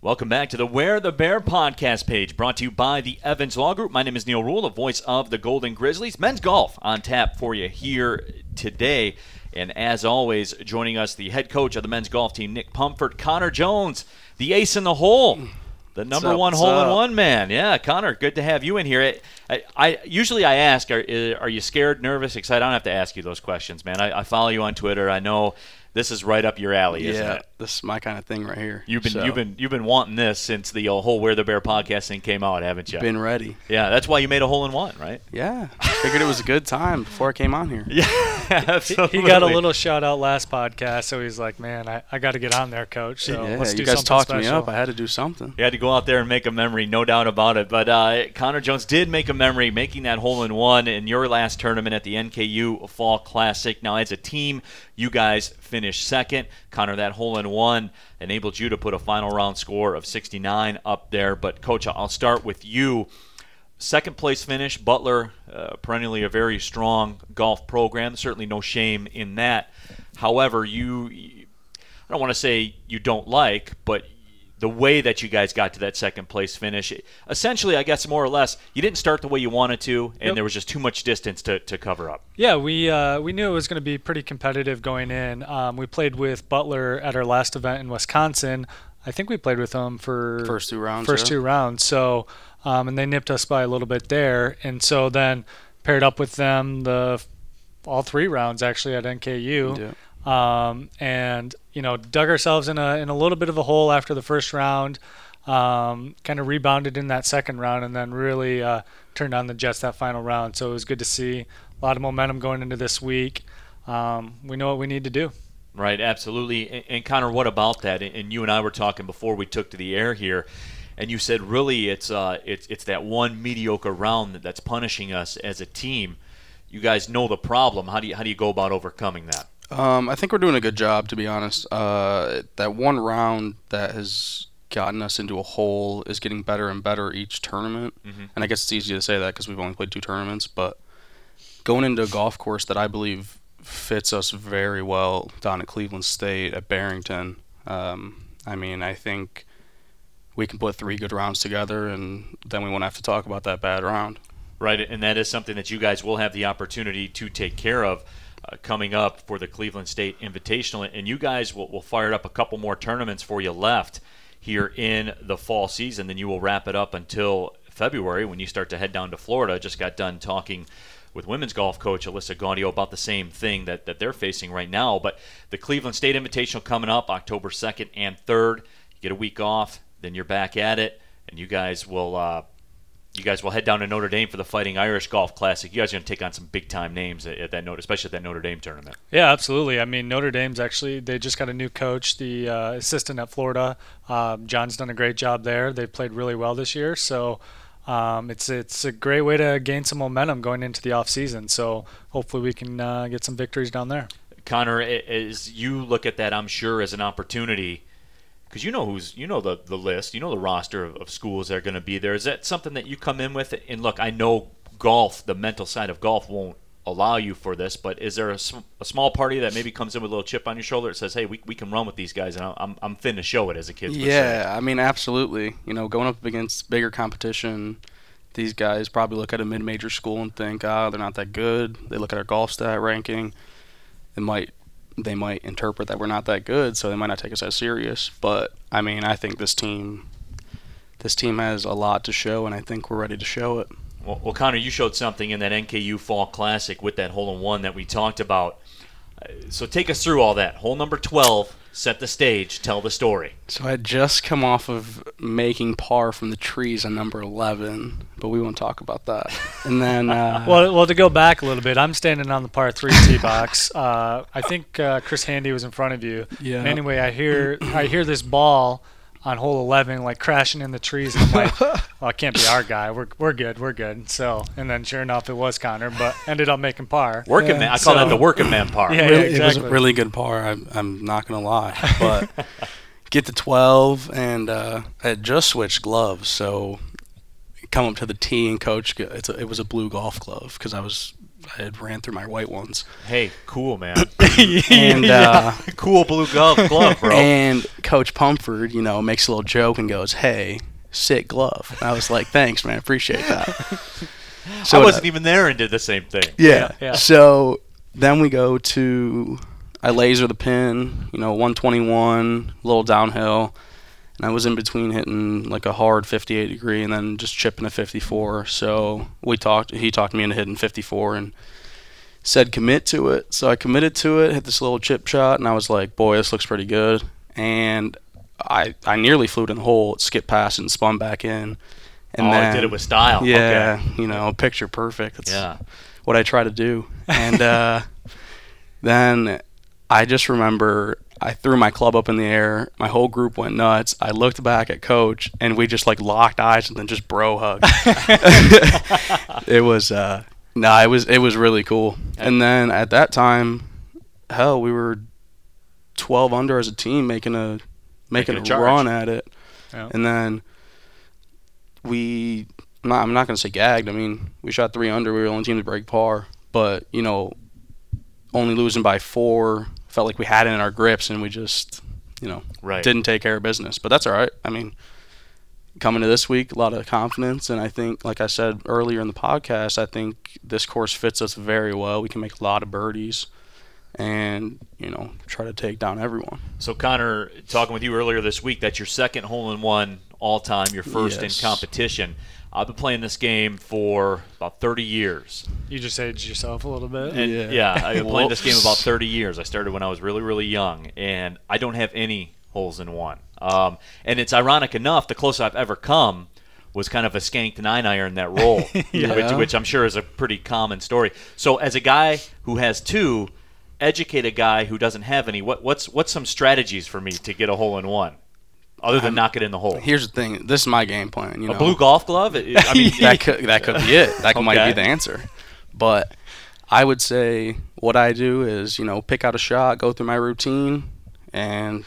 Welcome back to the Wear the Bear podcast page, brought to you by the Evans Law Group. My name is Neal Ruhl, the voice of the Golden Grizzlies. Men's golf on tap for you here today. And as always, joining us, the head coach of the men's golf team, Nick Pumford, Connor Jones, the ace in the hole. The number up, one hole in one man. Yeah, Connor, good to have you in here. I, I, usually I ask, are, are you scared, nervous, excited? I don't have to ask you those questions, man. I, I follow you on Twitter. I know this is right up your alley, isn't yeah, it? this is my kind of thing right here. You've been So, you've been you've been wanting this since the whole Wear the Bear podcast thing came out, haven't you? been ready. yeah, that's why you made a hole in one, right? Yeah, figured it was a good time before I came on here. Yeah, absolutely. He got a little shout out last podcast, so he's like, "Man, I, I got to get on there, coach." So yeah, let's do you guys something talked special. me up. I had to do something. You had to go out there and make a memory, no doubt about it. But uh, Connor Jones did make a memory, making that hole in one in your last tournament at the NKU Fall Classic. Now, as a team, you guys finished second. Connor, that hole in one enabled you to put a final round score of 69 up there. But, Coach, I'll start with you. Second place finish, Butler, uh, perennially a very strong golf program. Certainly no shame in that. However, you, I don't want to say you don't like, but the way that you guys got to that second place finish, essentially, I guess more or less, you didn't start the way you wanted to, and Yep. there was just too much distance to, to cover up. Yeah, we uh, we knew it was going to be pretty competitive going in. Um, we played with Butler at our last event in Wisconsin. I think we played with them for First two rounds. first yeah. two rounds. So, um, and they nipped us by a little bit there, and so then paired up with them the all three rounds actually at NKU. Yeah. um, and you know dug ourselves in a in a little bit of a hole after the first round. Um, kind of rebounded in that second round, and then really uh, turned on the Jets that final round. So it was good to see a lot of momentum going into this week. Um, we know what we need to do. Right, absolutely. And, and Connor, what about that? And, and you and I were talking before we took to the air here, and you said really it's uh, it's it's that one mediocre round that, that's punishing us as a team. You guys know the problem. How do you how do you go about overcoming that? Um, I think we're doing a good job, to be honest. Uh, that one round that has gotten us into a hole is getting better and better each tournament. Mhm. And I guess it's easy to say that because we've only played two tournaments, but going into a golf course that I believe fits us very well down at Cleveland State at Barrington. Um, I mean, I think we can put three good rounds together, and then we won't have to talk about that bad round. Right, and that is something that you guys will have the opportunity to take care of uh, coming up for the Cleveland State Invitational. And you guys will, will fire up a couple more tournaments for you left here in the fall season. Then you will wrap it up until February when you start to head down to Florida. Just got done talking with women's golf coach Alyssa Gaudio about the same thing that, that they're facing right now. But the Cleveland State Invitational coming up October 2nd and 3rd. You get a week off, then you're back at it, and you guys will. Uh, you guys will head down to Notre Dame for the Fighting Irish Golf Classic. You guys are going to take on some big time names at, at that note, especially at that Notre Dame tournament. Yeah, absolutely. I mean, Notre Dame's actually they just got a new coach, the uh, assistant at Florida. Um, John's done a great job there. They've played really well this year, so um, it's it's a great way to gain some momentum going into the off season. So hopefully we can uh, get some victories down there. Connor, as you look at that, I'm sure as an opportunity, because you know who's you know the the list, you know the roster of, of schools that are going to be there. Is that something that you come in with? And look, I know golf, the mental side of golf won't allow you for this, but is there a, a small party that maybe comes in with a little chip on your shoulder that says, "Hey, we, we can run with these guys," and I'm I'm fin to show it as a kid. Yeah, I mean, absolutely. You know, going up against bigger competition, these guys probably look at a mid-major school and think, ah, they're not that good. They look at our golf stat ranking, they might they might interpret that we're not that good, so they might not take us as serious. But I mean, I think this team, this team has a lot to show, and I think we're ready to show it. Well, well, Connor, you showed something in that NKU Fall Classic with that hole in one that we talked about. Uh, So take us through all that. Hole number 12, set the stage, tell the story. So I had just come off of making par from the trees on number 11, but we won't talk about that. And then, uh, Well, well, to go back a little bit, I'm standing on the par three tee box. Uh, I think uh, Chris Handy was in front of you. yeah. And anyway, I hear I hear this ball on hole 11 like crashing in the trees and I'm like well it can't be our guy we're, we're good we're good so and then sure enough it was Connor but ended up making par Working Yeah, man, I call that the working man par. Yeah, really, It was a really good par. I'm, I'm not gonna lie, but get to 12, and uh, I had just switched gloves, so come up to the tee and coach. It's a, it was a blue golf glove because I was I had ran through my white ones. Hey, cool, man. And uh, cool blue glove, glove, bro. and Coach Pumford, you know, makes a little joke and goes, "Hey, sick glove." And I was like, "Thanks, man, appreciate that." I wasn't even there and did the same thing. Yeah. Yeah. So then we go to I laser the pin, you know, 121, little downhill, and I was in between hitting like a hard 58 degree and then just chipping a 54. So we talked. He talked me into hitting 54 and said commit to it. So I committed to it, hit this little chip shot, and I was like, boy, this looks pretty good. And I I nearly flew it in the hole, it skipped past and spun back in. And oh, then, I did it with style. yeah, Okay. you know, picture perfect. That's Yeah. what I try to do. And uh, then I just remember I threw my club up in the air. My whole group went nuts. I looked back at coach, and we just like locked eyes and then just bro hugged. it was uh, nah, it was it was really cool. And then at that time, hell, we were 12 under as a team, making a making, Making a a, run at it. Yeah. And then we, I'm not, I'm not going to say gagged. I mean, we shot three under. We were the only team to break par. But, you know, only losing by four, felt like we had it in our grips and we just, you know, Right. didn't take care of business. But that's all right. I mean, coming to this week, a lot of confidence. And I think, like I said earlier in the podcast, I think this course fits us very well. We can make a lot of birdies and, you know, try to take down everyone. So Connor, talking with you earlier this week, that's your second hole in one all time, your first Yes. in competition. I've been playing this game for about 30 years. You just aged yourself a little bit. And Yeah. yeah, I've been playing this game about 30 years. I started when I was really, really young, and I don't have any holes in one. Um, and it's ironic enough, the closest I've ever come was kind of a skanked nine iron that roll, which, which I'm sure is a pretty common story. So, as a guy who has two, educate a guy who doesn't have any. What, what's what's some strategies for me to get a hole in one, other than knock it in the hole? Here's the thing. This is my game plan. You A know, blue golf glove? It- I mean, that could that could be it. That might be the answer. But I would say what I do is you know pick out a shot, go through my routine, and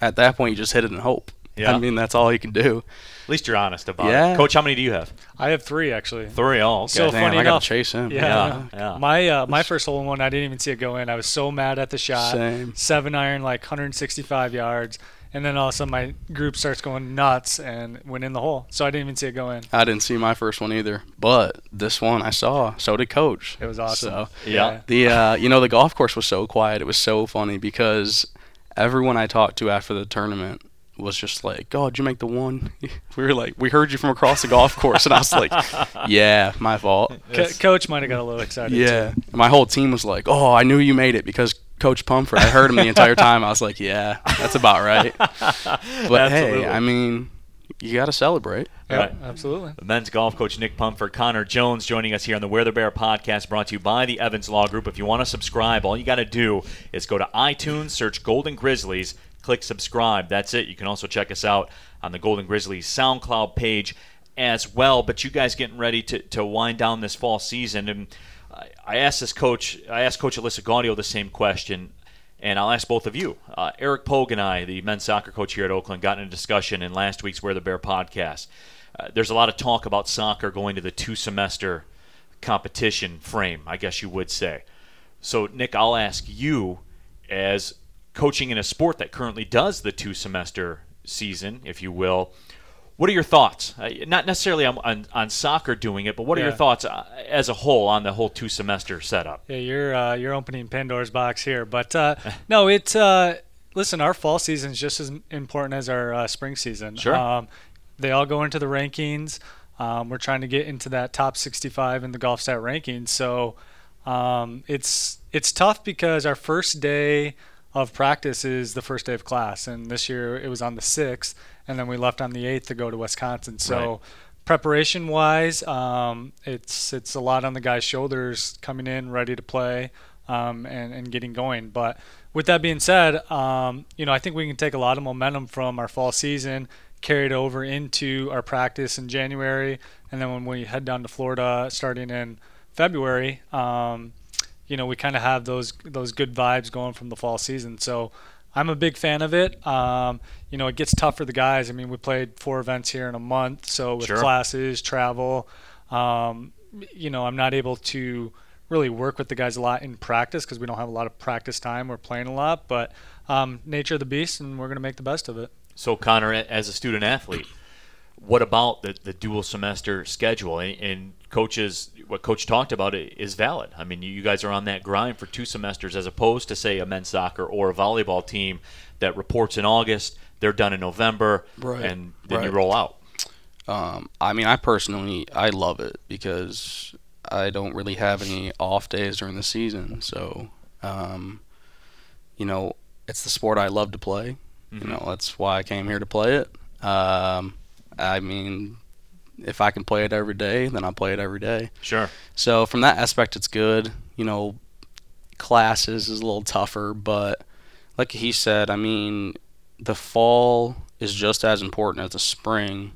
at that point you just hit it and hope. Yeah. I mean that's all you can do. at least you're honest about Yeah. it. Coach, how many do you have? I have three actually. Three. Oh, okay. So Damn, funny I gotta chase him. Yeah, Yeah, yeah. My uh, my first hole in one, I didn't even see it go in. I was so mad at the shot. Same. Seven iron, like 165 yards, and then all of a sudden my group starts going nuts and went in the hole. So I didn't even see it go in. I didn't see my first one either, but this one I saw. So did Coach. It was awesome. So Yeah. the uh, you know the golf course was so quiet. It was so funny because everyone I talked to after the tournament was just like, "Oh, did you make the one?" We were like, "We heard you from across the golf course," and I was like, "Yeah, my fault." Co- Coach might have got a little excited. Yeah, my whole team was like, "Oh, I knew you made it because Coach Pumford." I heard him the entire time. I was like, "Yeah, that's about right." But Absolutely. hey, I mean, you got to celebrate. Yeah, Right. absolutely. The men's golf coach Nick Pumford, Connor Jones joining us here on the Wear the Bear podcast brought to you by the Evans Law Group. If you want to subscribe, all you got to do is go to iTunes, search Golden Grizzlies, click subscribe. That's it. You can also check us out on the Golden Grizzlies SoundCloud page as well. But you guys getting ready to, to wind down this fall season. And I, asked this coach, I asked Coach Alyssa Gaudio the same question. And I'll ask both of you. Uh, Eric Pogue and I, the men's soccer coach here at Oakland, got in a discussion in last week's Wear the Bear podcast. Uh, there's a lot of talk about soccer going to the two semester competition frame, I guess you would say. So, Nick, I'll ask you, as coaching in a sport that currently does the two semester season, if you will, what are your thoughts? Uh, not necessarily on, on, on soccer doing it, but what are your thoughts uh, as a whole on the whole two semester setup? Yeah, you're uh, you're opening Pandora's box here, but uh, no, it's uh, listen. Our fall season is just as important as our uh, spring season. Sure. Um, they all go into the rankings. Um, we're trying to get into that top 65 in the golf stat rankings. So um, it's it's tough because our first day of practice is the first day of class, and this year it was on the sixth, and then we left on the eighth to go to Wisconsin. So. Right. Preparation wise, um, it's it's a lot on the guy's shoulders coming in ready to play um, and, and getting going. But with that being said, um, you know I think we can take a lot of momentum from our fall season, carry it over into our practice in January, and then when we head down to Florida starting in February, um, you know we kind of have those those good vibes going from the fall season. So I'm a big fan of it. Um, you know, it gets tough for the guys. I mean, we played four events here in a month, so with Sure. classes, travel, um, you know, I'm not able to really work with the guys a lot in practice because we don't have a lot of practice time. We're playing a lot, but um, nature of the beast, and we're going to make the best of it. So, Connor, as a student athlete, what about the, the dual semester schedule? And, and coaches, what coach talked about is valid. I mean, you guys are on that grind for two semesters as opposed to, say, a men's soccer or a volleyball team that reports in August, they're done in November, Right, and then you roll out. Um, I mean, I personally I love it because I don't really have any off days during the season. So, um, you know, it's the sport I love to play. Mhm. You know, that's why I came here to play it. Um, I mean, if I can play it every day, then I'll play it every day. Sure. So from that aspect, it's good. You know, classes is a little tougher, but like he said, I mean, the fall is just as important as the spring,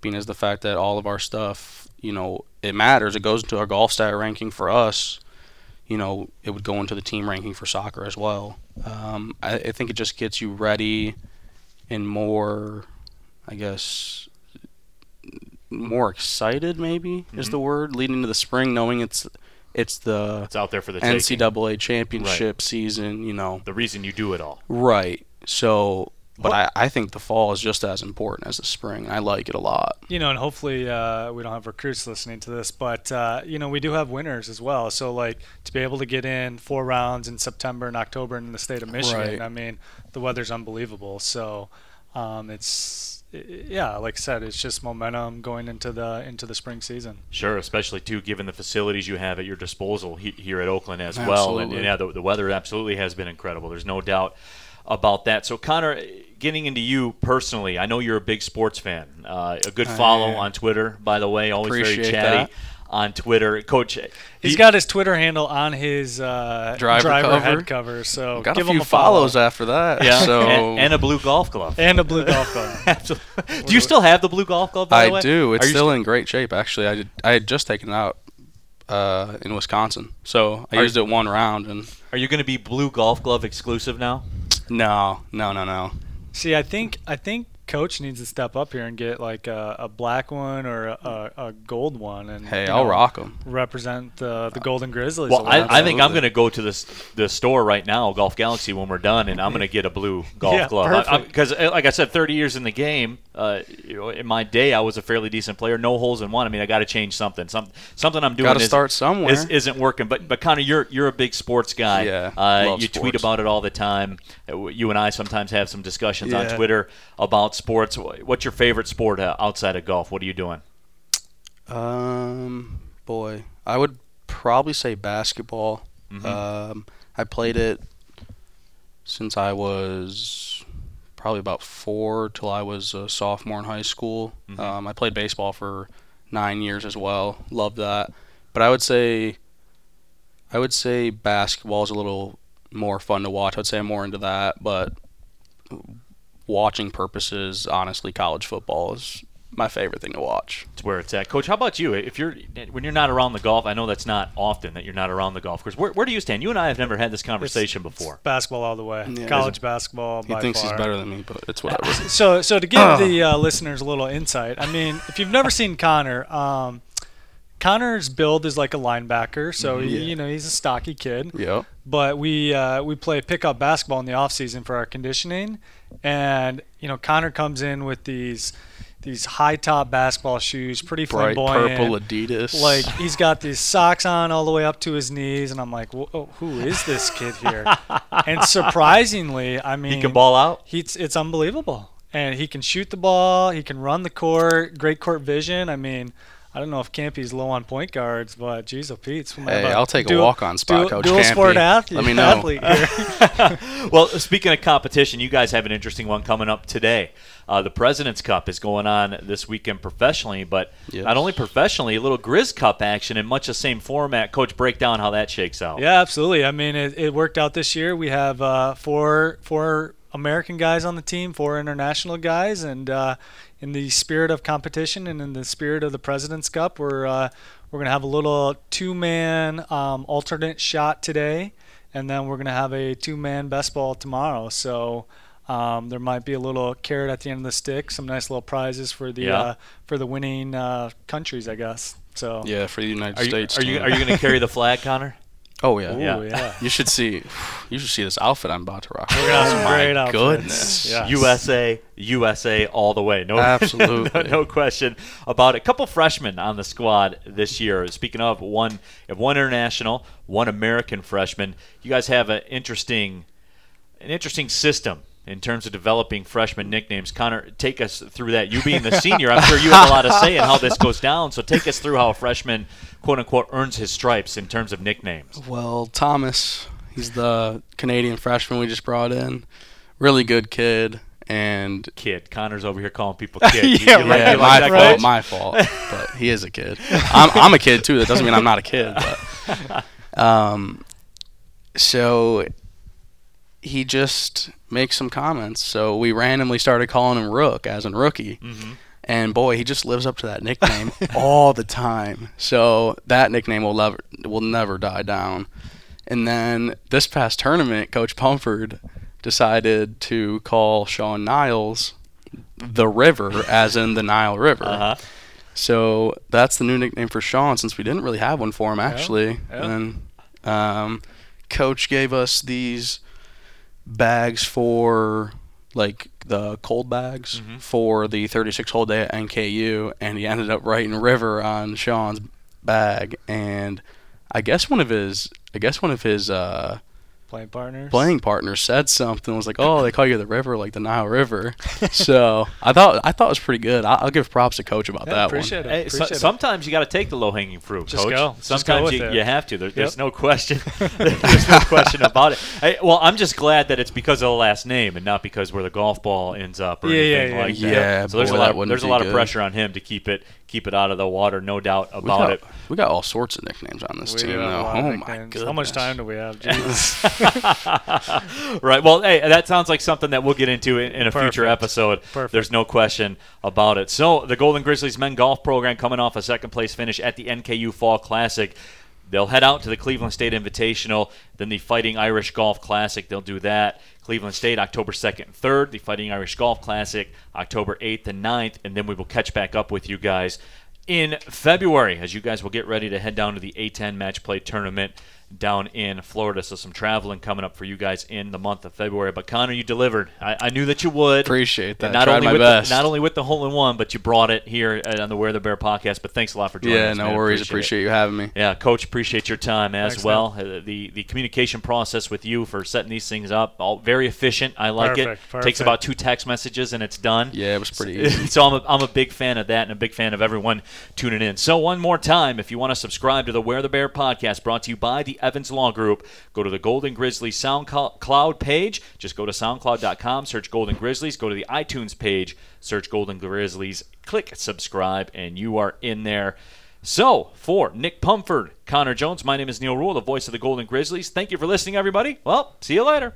being as the fact that all of our stuff, you know, it matters. It goes into our golf stat ranking for us. You know, it would go into the team ranking for soccer as well. Um, I, I think it just gets you ready and more, I guess, more excited. Maybe is Mhm. the word leading into the spring, knowing it's it's the It's out there for the taking. NCAA championship season. You know, The reason you do it all. right? So, but I, I think the fall is just as important as the spring. I like it a lot. You know, and hopefully uh, we don't have recruits listening to this, but uh, you know we do have winners as well. So like to be able to get in four rounds in September and October in the state of Michigan, Right. I mean the weather's unbelievable. So um, it's yeah, like I said, it's just momentum going into the into the spring season. Sure, especially too, given the facilities you have at your disposal he, here at Oakland as well, and, and yeah, the, the weather absolutely has been incredible. There's no doubt about that. So, Connor, getting into you personally, I know you're a big sports fan. Uh, a good follow on Twitter, by the way, always very chatty that. On Twitter. Coach, He's he- got his Twitter handle on his uh, Driver cover. head cover, so Got give a him few a follow. follows after that. yeah, So and, and a blue golf glove. and a blue golf club. Absolutely. Do you still have the blue golf glove? By the I way? do. It's Are still in great shape. Actually, I did, I had just taken it out uh, in Wisconsin, so I Are- used it one round. And Are you going to be blue golf glove exclusive now? no, no, no, no. See, I think I think coach needs to step up here and get like a, a black one or a, a, a gold one, and Hey, I'll know, rock them. represent the the Golden Grizzlies. Well, a I, lot. I think I'm going to go to this the store right now, Golf Galaxy, when we're done, and I'm going to get a blue golf Yeah, glove. Because, eh, like I said, 30 years in the game, uh, you know, in my day, I was a fairly decent player. No holes in one. I mean, I got to change something. Some something I'm doing Got to is, start somewhere. is, isn't working. But but Connor, you're you're a big sports guy. Yeah, uh, love you tweet about it all the time. Uh, You and I sometimes have some discussions on Twitter about sports. What's your favorite sport uh, outside of golf? What are you doing? Um, boy, I would probably say basketball. Mhm. Um, I played it since I was probably about four till I was a sophomore in high school. Mhm. Um, I played baseball for nine years as well. Loved that. But I would say, I would say basketball is a little more fun to watch. I'd say I'm more into that. But watching purposes, honestly, college football is my favorite thing to watch. It's where it's at, Coach. How about you? If you're when you're not around the golf, I know that's not often that you're not around the golf course. Where, where do you stand? You and I have never had this conversation before. basketball all the way. Yeah. College basketball. He by thinks far. he's better than me, but it's whatever. So, so to give the uh, listeners a little insight, I mean, if you've never seen Connor, um, Connor's build is like a linebacker, so he, you know he's a stocky kid. yep. But we uh, we play pickup basketball in the off season for our conditioning, and you know Connor comes in with these these high top basketball shoes, pretty Bright flamboyant. purple Adidas. like he's got these socks on all the way up to his knees, and I'm like, Whoa, oh, who is this kid here? and surprisingly, I mean, He can ball out. He's it's unbelievable, and he can shoot the ball. He can run the court. Great court vision. I mean, I don't know if Kampe's low on point guards, but geez, oh Pete's. Hey, I'll take a walk-on spot, dual, Coach Dual Campy. sport athlete. Let me know. athlete here. well, speaking of competition, you guys have an interesting one coming up today. Uh, the President's Cup is going on this weekend professionally, but Yes. not only professionally, a little Grizz Cup action in much the same format. Coach, break down how that shakes out. yeah, absolutely. I mean, it, it worked out this year. We have uh, four four American guys on the team, four international guys, and uh, in the spirit of competition and in the spirit of the President's Cup, we're uh, we're gonna have a little two-man um, alternate shot today, and then we're gonna have a two-man best ball tomorrow. So. Um, there might be a little carrot at the end of the stick, some nice little prizes for the Yeah. uh, for the winning uh, countries, I guess. So Yeah, for the United Are you States. are you are you going to carry the flag, Connor? Oh yeah. Ooh, Yeah. yeah. You should see. You should see this outfit I'm about to rock. We're gonna have some oh my great outfits. goodness. Yes. USA, USA all the way. No, Absolutely. no, no question about it. A couple freshmen on the squad this year. Speaking of one, you one international, one American freshman. You guys have an interesting, an interesting system in terms of developing freshman nicknames. Connor, take us through that. You being the senior, I'm sure you have a lot to say in how this goes down. So take us through how a freshman, quote unquote, earns his stripes in terms of nicknames. Well, Thomas, he's the Canadian freshman we just brought in. Really good kid, and Kid, Connor's over here calling people kid. Yeah, you yeah, you my like that, fault, my fault. But he is a kid. I'm, I'm a kid too. That doesn't mean I'm not a kid. But, um, so he just makes some comments. So we randomly started calling him Rook, as in rookie. Mhm. And boy, he just lives up to that nickname all the time. So that nickname will never will never die down. And then this past tournament, Coach Pumford decided to call Sean Niles the River, as in the Nile River. Uh-huh. So that's the new nickname for Sean, since we didn't really have one for him actually. yeah. And um, Coach gave us these bags for like the cold bags Mhm. for the 36 hole day at NKU, and he ended up writing River on Sean's bag. And I guess one of his, I guess one of his uh, Playing partners. playing partner said something was like, "Oh, they call you the river, like the Nile River." so I thought I thought it was pretty good. I, I'll give props to Coach about Yeah, that appreciate one. it. Hey, so, it. sometimes you got to take the low hanging fruit, Just coach. go. Just go Sometimes with you, it. you have to. There, There's no question. there's no question about it. Hey, well, I'm just glad that it's because of the last name and not because where the golf ball ends up or Yeah, yeah, anything yeah. like that. Yeah, so there's boy, a lot. Of, there's a be lot of pressure on him to keep it keep it out of the water. No doubt We about got, it. we got all sorts of nicknames on this We team, do have a though. Oh my nicknames. goodness! How much time do we have? Right. Well, hey, that sounds like something that we'll get into in, in a future episode. Perfect. There's no question about it. So, the Golden Grizzlies men golf program coming off a second place finish at the NKU Fall Classic. They'll head out to the Cleveland State Invitational, then the Fighting Irish Golf Classic. They'll do that. Cleveland State, October 2nd and 3rd. The Fighting Irish Golf Classic, October 8th and 9th. And then we will catch back up with you guys in February as you guys will get ready to head down to the A10 Match Play Tournament down in Florida. So some traveling coming up for you guys in the month of February. But Connor, you delivered. I, I knew that you would. Appreciate that. And not Tried only my with best. The, not only with the hole in one, but you brought it here on the Wear the Bear podcast. But thanks a lot for joining yeah, us. no man. worries. Appreciate. Appreciate you having me. Yeah, Coach, appreciate your time as Thanks, well. Uh, the the communication process with you for setting these things up, all very efficient. I like it. Perfect, Takes about two text messages and it's done. Yeah, it was pretty easy. so I'm a, I'm a big fan of that and a big fan of everyone tuning in. So one more time, if you want to subscribe to the Wear the Bear podcast brought to you by the Evans Law Group, go to the Golden Grizzlies SoundCloud page. Just go to SoundCloud.com, search Golden Grizzlies. Go to the iTunes page, search Golden Grizzlies. Click subscribe, and you are in there. So, for Nick Pumford, Connor Jones, my name is Neal Ruhl, the voice of the Golden Grizzlies. Thank you for listening, everybody. Well, see you later.